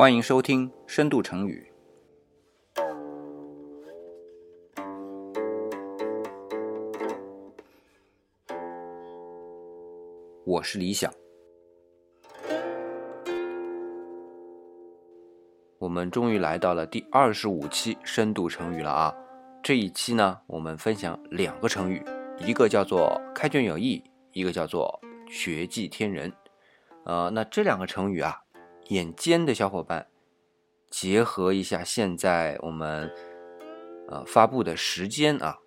欢迎收听《深度成语》。我是李想。我们终于来到了第二十五期深度成语了啊！这一期呢，我们分享两个成语，一个叫做“开卷有益”，一个叫做“学技天人”。呃，那这两个成语啊，眼尖的小伙伴结合一下现在我们呃发布的时间啊，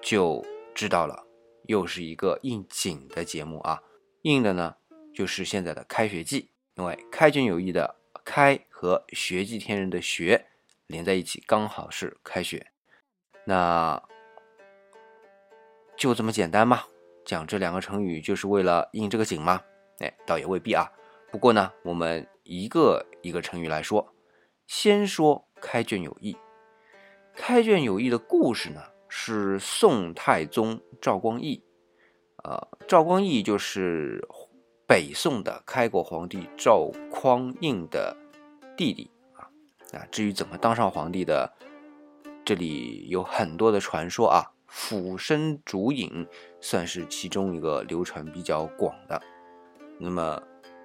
就知道了，又是一个应景的节目啊。应的呢，就是现在的开学季，因为“开卷有益”的“开”和“学技天人”的“学”连在一起，刚好是开学。那就这么简单吗？讲这两个成语就是为了应这个景吗？哎，倒也未必啊。不过呢，我们一个一个成语来说，先说“开卷有益”。开卷有益的故事呢，是宋太宗赵光义。呃，赵光义就是北宋的开国皇帝赵匡胤的弟弟啊。啊，至于怎么当上皇帝的，这里有很多的传说啊。俯身烛影算是其中一个流传比较广的。那么，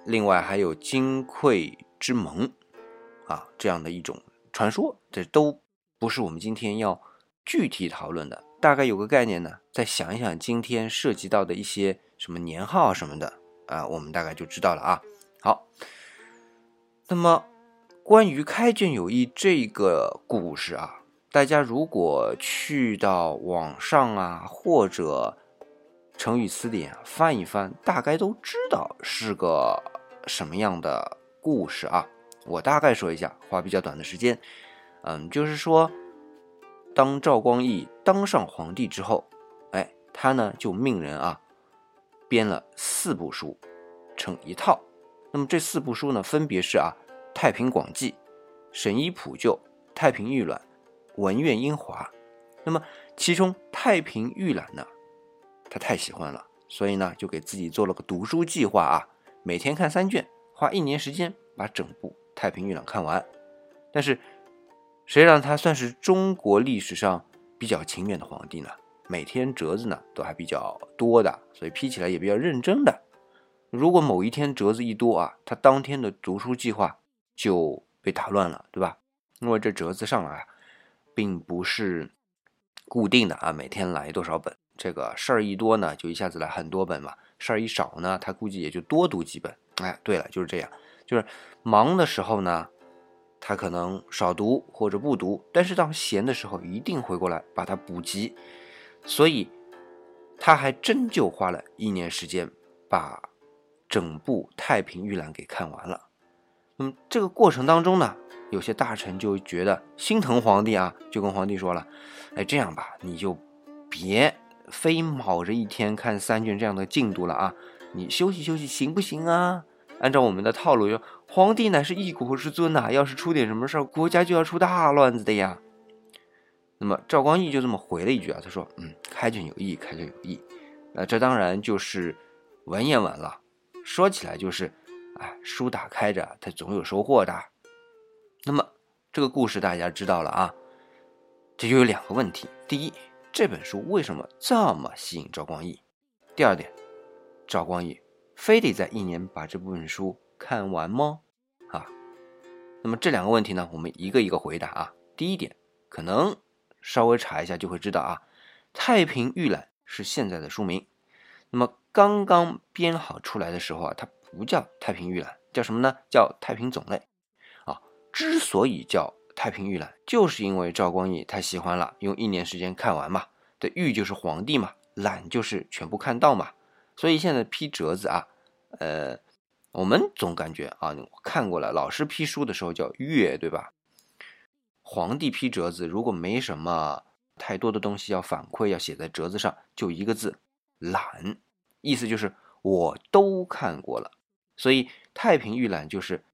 另外还有金匮之盟啊这样的一种传说，这都不是我们今天要具体讨论的。大概有个概念呢，再想一想今天涉及到的一些什么年号什么的啊，我们大概就知道了啊。好，那么关于开卷有益这个故事啊，大家如果去到网上啊，或者成语词典翻一翻，大概都知道是个什么样的故事啊。我大概说一下，花比较短的时间，嗯，就是说。当赵光义当上皇帝之后，哎，他呢就命人啊编了四部书，成一套。那么这四部书呢，分别是啊《太平广记》《神医普救》《太平御览》《文苑英华》。那么其中《太平御览》呢，他太喜欢了，所以呢就给自己做了个读书计划啊，每天看三卷，花一年时间把整部《太平御览》看完。但是。谁让他算是中国历史上比较勤勉的皇帝呢？每天折子呢都还比较多的，所以批起来也比较认真的。如果某一天折子一多啊，他当天的读书计划就被打乱了，对吧？因为这折子上来并不是固定的啊，每天来多少本？这个事儿一多呢，就一下子来很多本嘛；事儿一少呢，他估计也就多读几本。哎，对了，就是这样，就是忙的时候呢。他可能少读或者不读，但是当闲的时候一定回过来把它补齐，所以他还真就花了一年时间把整部《太平御览》给看完了。那么这个过程当中呢，有些大臣就觉得心疼皇帝啊，就跟皇帝说了：“哎，这样吧，你就别非卯着一天看三卷这样的进度了啊，你休息休息行不行啊？”按照我们的套路，皇帝乃是一国之尊呐，要是出点什么事儿，国家就要出大乱子的呀。那么赵光义就这么回了一句啊，他说：“嗯，开卷有益，开卷有益。”那这当然就是文言文了。说起来就是，哎，书打开着，它总有收获的。那么这个故事大家知道了啊，这就有两个问题：第一，这本书为什么这么吸引赵光义？第二点，赵光义。非得在一年把这部分书看完吗？啊，那么这两个问题呢，我们一个一个回答啊。第一点，可能稍微查一下就会知道啊，《太平御览》是现在的书名。那么刚刚编好出来的时候啊，它不叫《太平御览》，叫什么呢？叫《太平总类》啊。之所以叫《太平御览》，就是因为赵光义太喜欢了，用一年时间看完嘛。这御就是皇帝嘛，览就是全部看到嘛。所以现在批折子啊，呃，我们总感觉啊，看过了，老师批书的时候叫阅，对吧？皇帝批折子，如果没什么太多的东西要反馈，要写在折子上，就一个字览，意思就是我都看过了。所以太平御览就是，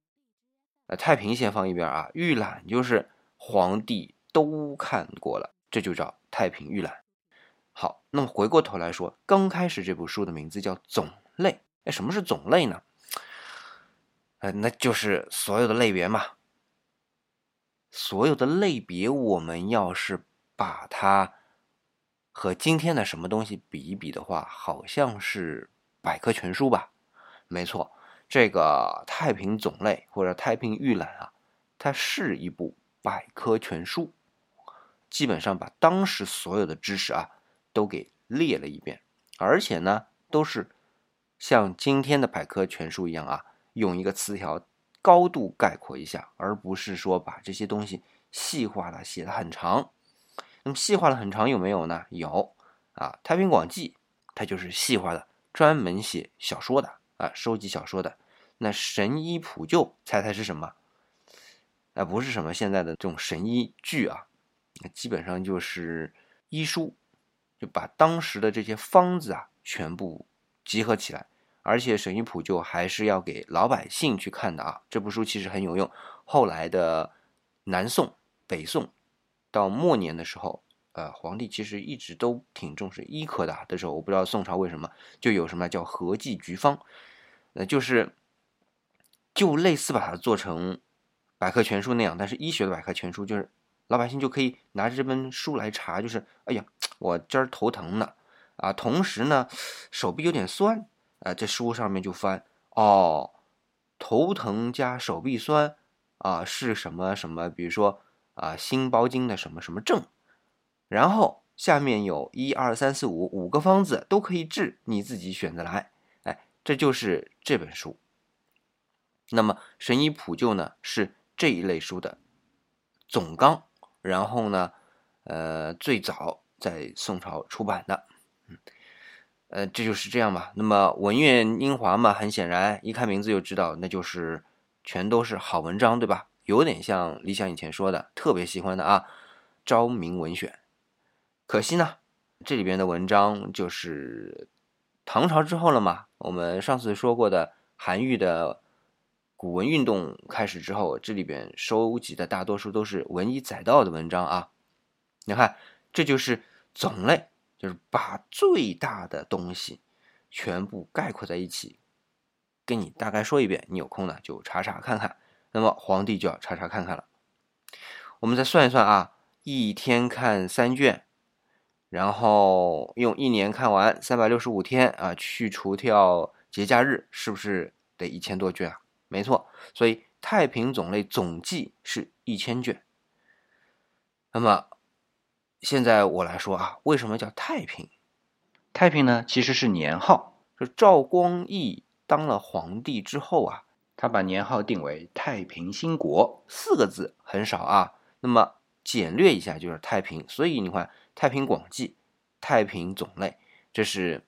呃，太平先放一边啊，预览就是皇帝都看过了，这就叫太平预览。好，那么回过头来说，刚开始这部书的名字叫《种类》。哎，什么是种类呢？呃，那就是所有的类别嘛。所有的类别，我们要是把它和今天的什么东西比一比的话，好像是百科全书吧？没错，这个《太平种类》或者《太平御览》啊，它是一部百科全书，基本上把当时所有的知识啊都给列了一遍，而且呢，都是像今天的百科全书一样啊，用一个词条。高度概括一下，而不是说把这些东西细化了写的很长。那么细化了很长有没有呢？有啊，《太平广记》它就是细化的，专门写小说的啊，收集小说的。那《神医普救》猜猜是什么？那不是什么现在的这种神医剧啊，那基本上就是医书，就把当时的这些方子啊全部集合起来。而且《神医普救》还是要给老百姓去看的啊！这部书其实很有用。后来的南宋、北宋到末年的时候，呃，皇帝其实一直都挺重视医科的。的时候，我不知道宋朝为什么就有什么叫合剂局方，呃，就是就类似把它做成百科全书那样，但是医学的百科全书，就是老百姓就可以拿着这本书来查，就是哎呀，我今儿头疼呢，啊，同时呢，手臂有点酸。啊，这书上面就翻哦，头疼加手臂酸啊，是什么什么？比如说啊，心包经的什么什么症，然后下面有一二三四五五个方子都可以治，你自己选择来。哎，这就是这本书。那么《神医普救》呢，是这一类书的总纲，然后呢，呃，最早在宋朝出版的，嗯。呃，这就是这样吧。那么文苑英华嘛，很显然一看名字就知道，那就是全都是好文章，对吧？有点像李想以前说的，特别喜欢的啊，昭明文选。可惜呢，这里边的文章就是唐朝之后了嘛。我们上次说过的韩愈的古文运动开始之后，这里边收集的大多数都是文以载道的文章啊。你看，这就是种类。就是把最大的东西全部概括在一起，跟你大概说一遍。你有空呢就查查看看。那么皇帝就要查查看看了。我们再算一算啊，一天看三卷，然后用一年看完三百六十五天啊，去除掉节假日，是不是得一千多卷啊？没错，所以太平种类总计是一千卷。那么。现在我来说啊，为什么叫太平？太平呢，其实是年号。是赵光义当了皇帝之后啊，他把年号定为太平兴国，四个字很少啊。那么简略一下就是太平。所以你看《太平广记》《太平种类》，这是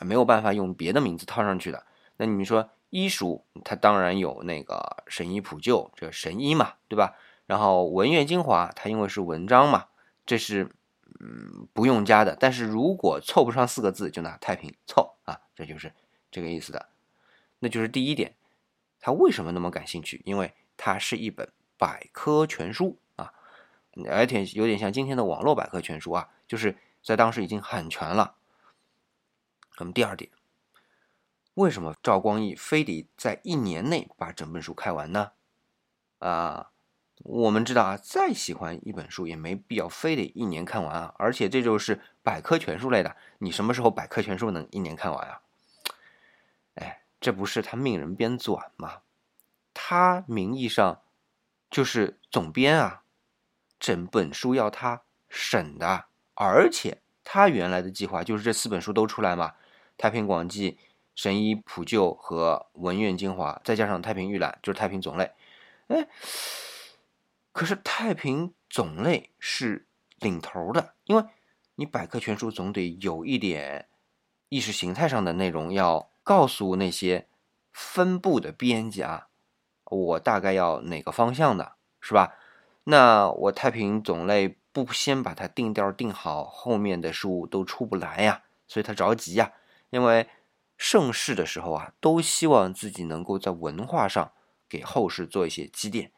没有办法用别的名字套上去的。那你说医书，它当然有那个《神医普救》，这神医嘛，对吧？然后《文苑精华》，它因为是文章嘛。这是嗯不用加的，但是如果凑不上四个字，就拿太平凑啊，这就是这个意思的。那就是第一点，他为什么那么感兴趣？因为它是一本百科全书，而且有点像今天的网络百科全书啊，就是在当时已经很全了。那么第二点，为什么赵光义非得在一年内把整本书看完呢？啊？我们知道啊，再喜欢一本书也没必要非得一年看完啊，而且这就是百科全书类的，你什么时候百科全书能一年看完啊？哎，这不是他命人编纂吗？他名义上就是总编啊，整本书要他审的，而且他原来的计划就是这四本书都出来嘛，《太平广记》《神医普救》和《文苑精华》，再加上《太平御览》，就是《太平种类》，哎。可是太平种类是领头的，因为你百科全书总得有一点意识形态上的内容，要告诉那些分部的编辑啊，我大概要哪个方向的，是吧？那我太平种类不先把它定调定好，后面的书都出不来呀，所以他着急呀，因为盛世的时候啊，都希望自己能够在文化上给后世做一些积淀。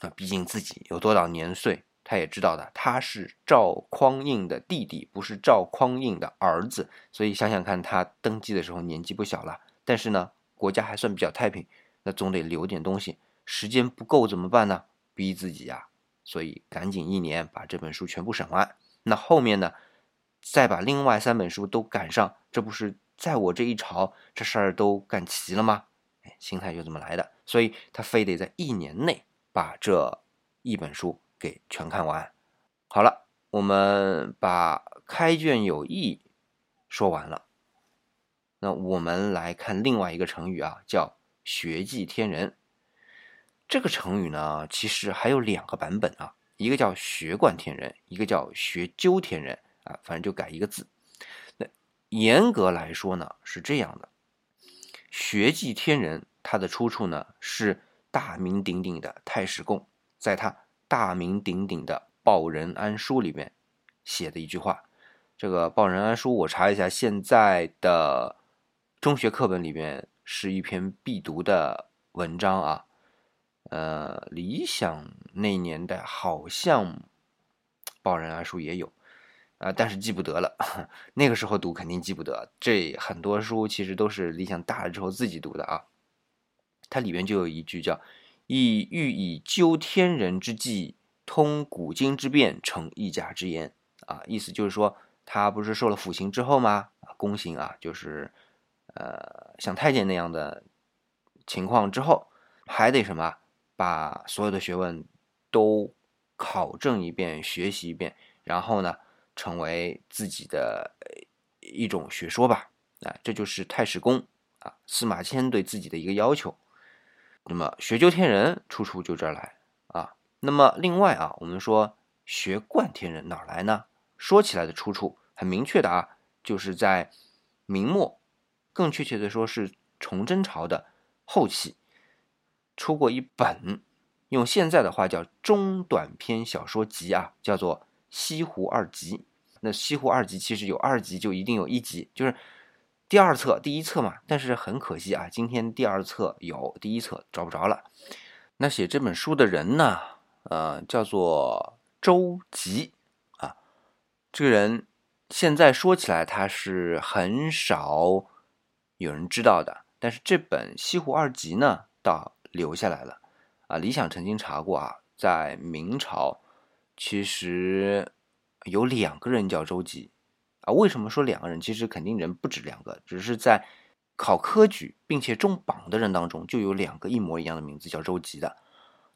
那毕竟自己有多少年岁，他也知道的。他是赵匡胤的弟弟，不是赵匡胤的儿子，所以想想看，他登基的时候年纪不小了。但是呢，国家还算比较太平，那总得留点东西。时间不够怎么办呢？逼自己呀，所以赶紧一年把这本书全部审完。那后面呢，再把另外三本书都赶上，这不是在我这一朝这事儿都干齐了吗？哎，心态就这么来的。所以他非得在一年内把这一本书给全看完。好了，我们把开卷有益说完了。那我们来看另外一个成语啊，叫学记天人。这个成语呢，其实还有两个版本啊，一个叫学贯天人，一个叫学究天人啊，反正就改一个字。那严格来说呢，是这样的：学记天人，它的出处呢是大名鼎鼎的太史公，在他大名鼎鼎的《报任安书》里面写的一句话。这个《报任安书》，我查一下，现在的。中学课本里面是一篇必读的文章啊，呃，理想那年代好像《报任安书》也有啊，但是记不得了。那个时候读肯定记不得，这很多书其实都是理想大了之后自己读的啊。它里边就有一句叫“以欲以究天人之际，通古今之变，成一家之言”啊，意思就是说他不是受了腐刑之后吗？啊，宫刑啊，就是。呃，像太监那样的情况之后，还得什么？把所有的学问都考证一遍、学习一遍，然后呢，成为自己的一种学说吧。啊，这就是太史公啊，司马迁对自己的一个要求。那么，学究天人出处就这儿来啊。那么，另外啊，我们说学贯天人哪儿来呢？说起来的出处很明确的啊，就是在明末。更确切的说，是崇祯朝的后期出过一本，用现在的话叫中短篇小说集啊，叫做《西湖二集》。那《西湖二集》其实有二集，就一定有一集，就是第二册、第一册嘛。但是很可惜啊，今天第二册有，第一册找不着了。那写这本书的人呢，呃，叫做周吉啊。这个人现在说起来，他是很少。有人知道的，但是这本《西湖二集》呢，倒留下来了。啊，李想曾经查过啊，在明朝，其实有两个人叫周吉。啊，为什么说两个人？其实肯定人不止两个，只是在考科举并且中榜的人当中，就有两个一模一样的名字叫周吉的。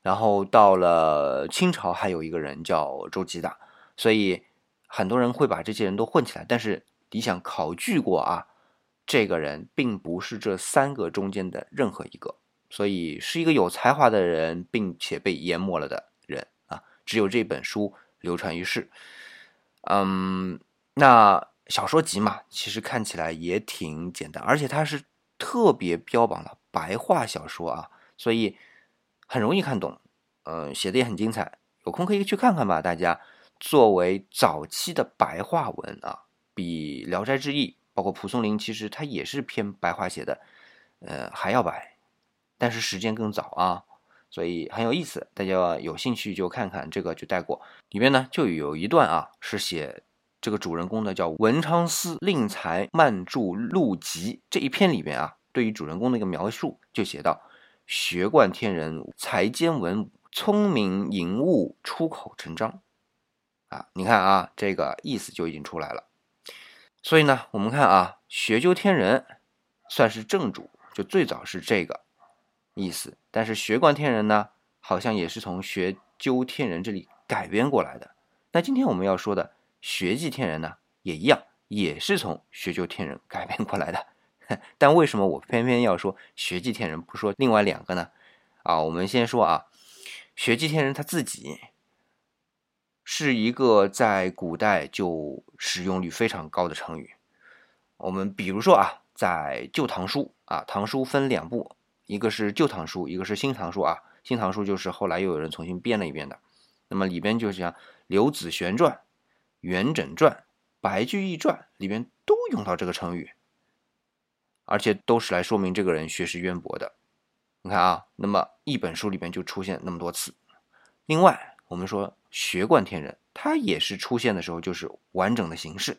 然后到了清朝，还有一个人叫周吉的，所以很多人会把这些人都混起来。但是李想考据过啊。这个人并不是这三个中间的任何一个，所以是一个有才华的人，并且被淹没了的人啊！只有这本书流传于世。嗯，那小说集嘛，其实看起来也挺简单，而且它是特别标榜了白话小说啊，所以很容易看懂。嗯，写的也很精彩，有空可以去看看吧，大家。作为早期的白话文啊，比《聊斋志异》。包括蒲松龄，其实他也是偏白话写的，呃，还要白，但是时间更早啊，所以很有意思。大家有兴趣就看看这个，就带过。里面呢就有一段啊，是写这个主人公的，叫文昌司令才漫著录集这一篇里面啊，对于主人公的一个描述，就写到学贯天人，才兼文武，聪明颖悟，出口成章。啊，你看啊，这个意思就已经出来了。所以呢，我们看啊，学究天人算是正主，就最早是这个意思。但是学贯天人呢，好像也是从学究天人这里改编过来的。那今天我们要说的学记天人呢，也一样，也是从学究天人改编过来的。但为什么我偏偏要说学记天人，不说另外两个呢？啊，我们先说啊，学记天人他自己。是一个在古代就使用率非常高的成语。我们比如说啊，在《旧唐书》啊，《唐书》分两部，一个是《旧唐书》，一个是《新唐书》啊。《新唐书》就是后来又有人重新编了一遍的。那么里边就像《刘子玄传》《元稹传》《白居易传》里边都用到这个成语，而且都是来说明这个人学识渊博的。你看啊，那么一本书里边就出现那么多次。另外，我们说。学贯天人，它也是出现的时候就是完整的形式，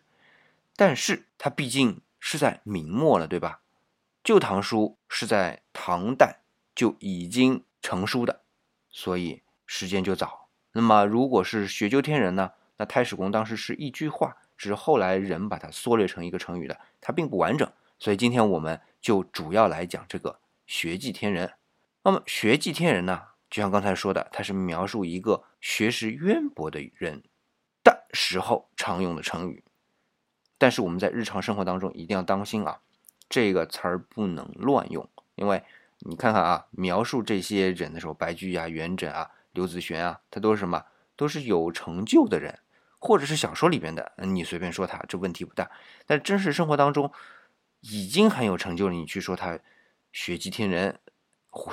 但是它毕竟是在明末了，对吧？旧唐书是在唐代就已经成书的，所以时间就早。那么如果是学究天人呢？那太史公当时是一句话，只是后来人把它缩略成一个成语的，它并不完整。所以今天我们就主要来讲这个学济天人。那么学济天人呢，就像刚才说的，它是描述一个学识渊博的人的时候常用的成语。但是我们在日常生活当中一定要当心啊，这个词儿不能乱用，因为你看看啊，描述这些人的时候，白居易啊、元稹啊、刘子玄啊，他都是什么？都是有成就的人。或者是小说里边的，你随便说他，这问题不大。但真实生活当中，已经很有成就了，你去说他学记天人、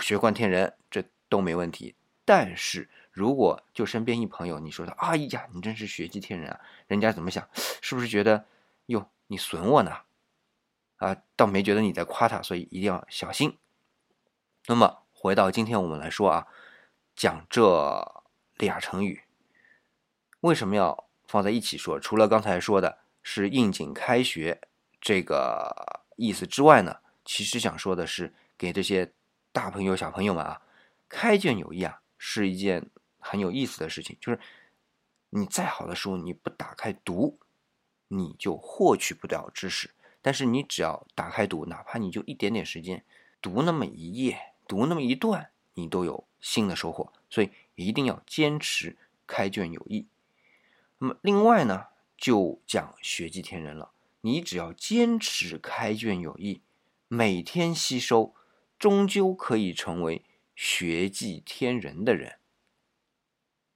学贯天人，这都没问题。但是如果就身边一朋友，你说他，哎呀，你真是学记天人啊，人家怎么想？是不是觉得哟，你损我呢？啊，倒没觉得你在夸他，所以一定要小心。那么回到今天我们来说啊，讲这俩成语，为什么要？放在一起说，除了刚才说的是应景开学这个意思之外呢，其实想说的是给这些大朋友小朋友们啊，开卷有益啊，是一件很有意思的事情。就是你再好的书，你不打开读，你就获取不了知识；但是你只要打开读，哪怕你就一点点时间，读那么一页，读那么一段，你都有新的收获。所以一定要坚持开卷有益。那么另外呢，就讲学记天人了。你只要坚持开卷有益，每天吸收，终究可以成为学记天人的人。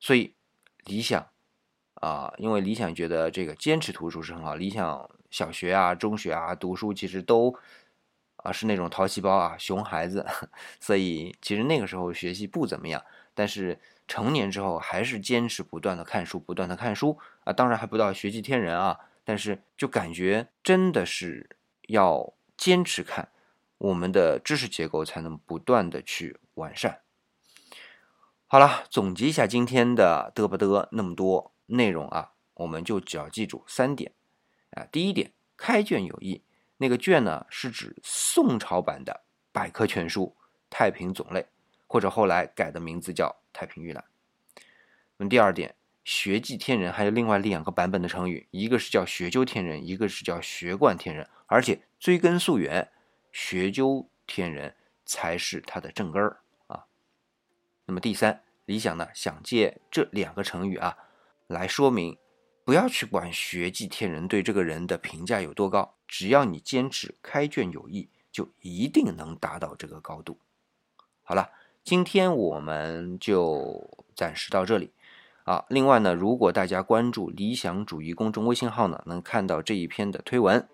所以理想啊，因为理想觉得这个坚持读书是很好。理想小学啊、中学啊读书其实都啊是那种淘气包啊、熊孩子，所以其实那个时候学习不怎么样，但是。成年之后还是坚持不断的看书，不断的看书啊，当然还不到学习天人啊，但是就感觉真的是要坚持看，我们的知识结构才能不断的去完善。好了，总结一下今天的嘚不嘚那么多内容啊，我们就只要记住三点啊。第一点，开卷有益，那个卷呢是指宋朝版的百科全书《太平种类》，或者后来改的名字叫。太平御览。那么第二点，学记天人还有另外两个版本的成语，一个是叫学究天人，一个是叫学贯天人，而且追根溯源，学究天人才是它的正根儿啊。那么第三，理想呢想借这两个成语啊来说明，不要去管学记天人对这个人的评价有多高，只要你坚持开卷有益，就一定能达到这个高度。好了。今天我们就暂时到这里啊。另外呢，如果大家关注理想主义公众微信号呢，能看到这一篇的推文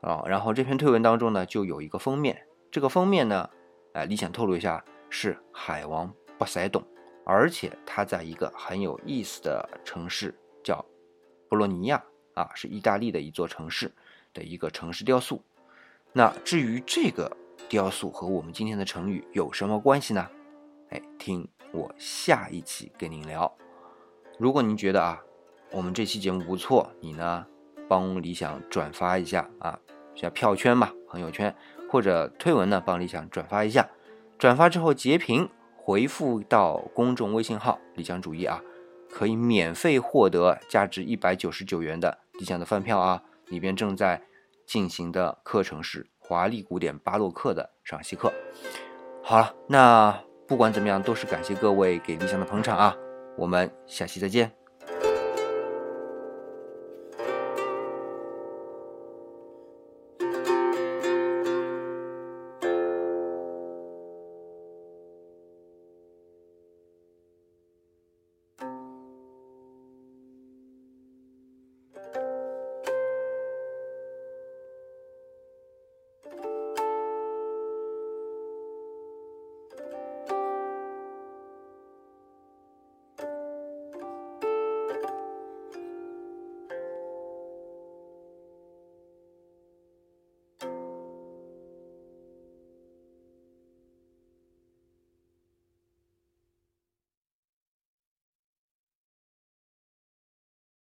啊。然后这篇推文当中呢，就有一个封面，这个封面呢，哎，理想透露一下，是海王波塞冬，而且他在一个很有意思的城市叫博洛尼亚啊，是意大利的一座城市的一个城市雕塑。那至于这个。雕塑和我们今天的成语有什么关系呢？哎，听我下一期跟您聊。如果您觉得啊，我们这期节目不错，你呢帮理想转发一下啊，像票圈嘛，朋友圈或者推文呢，帮理想转发一下。转发之后截屏回复到公众微信号“理想主义”啊，可以免费获得价值一百九十九元的理想的饭票啊，里边正在进行的课程是。华丽古典巴洛克的赏析课，好了，那不管怎么样，都是感谢各位给理想的捧场啊！我们下期再见。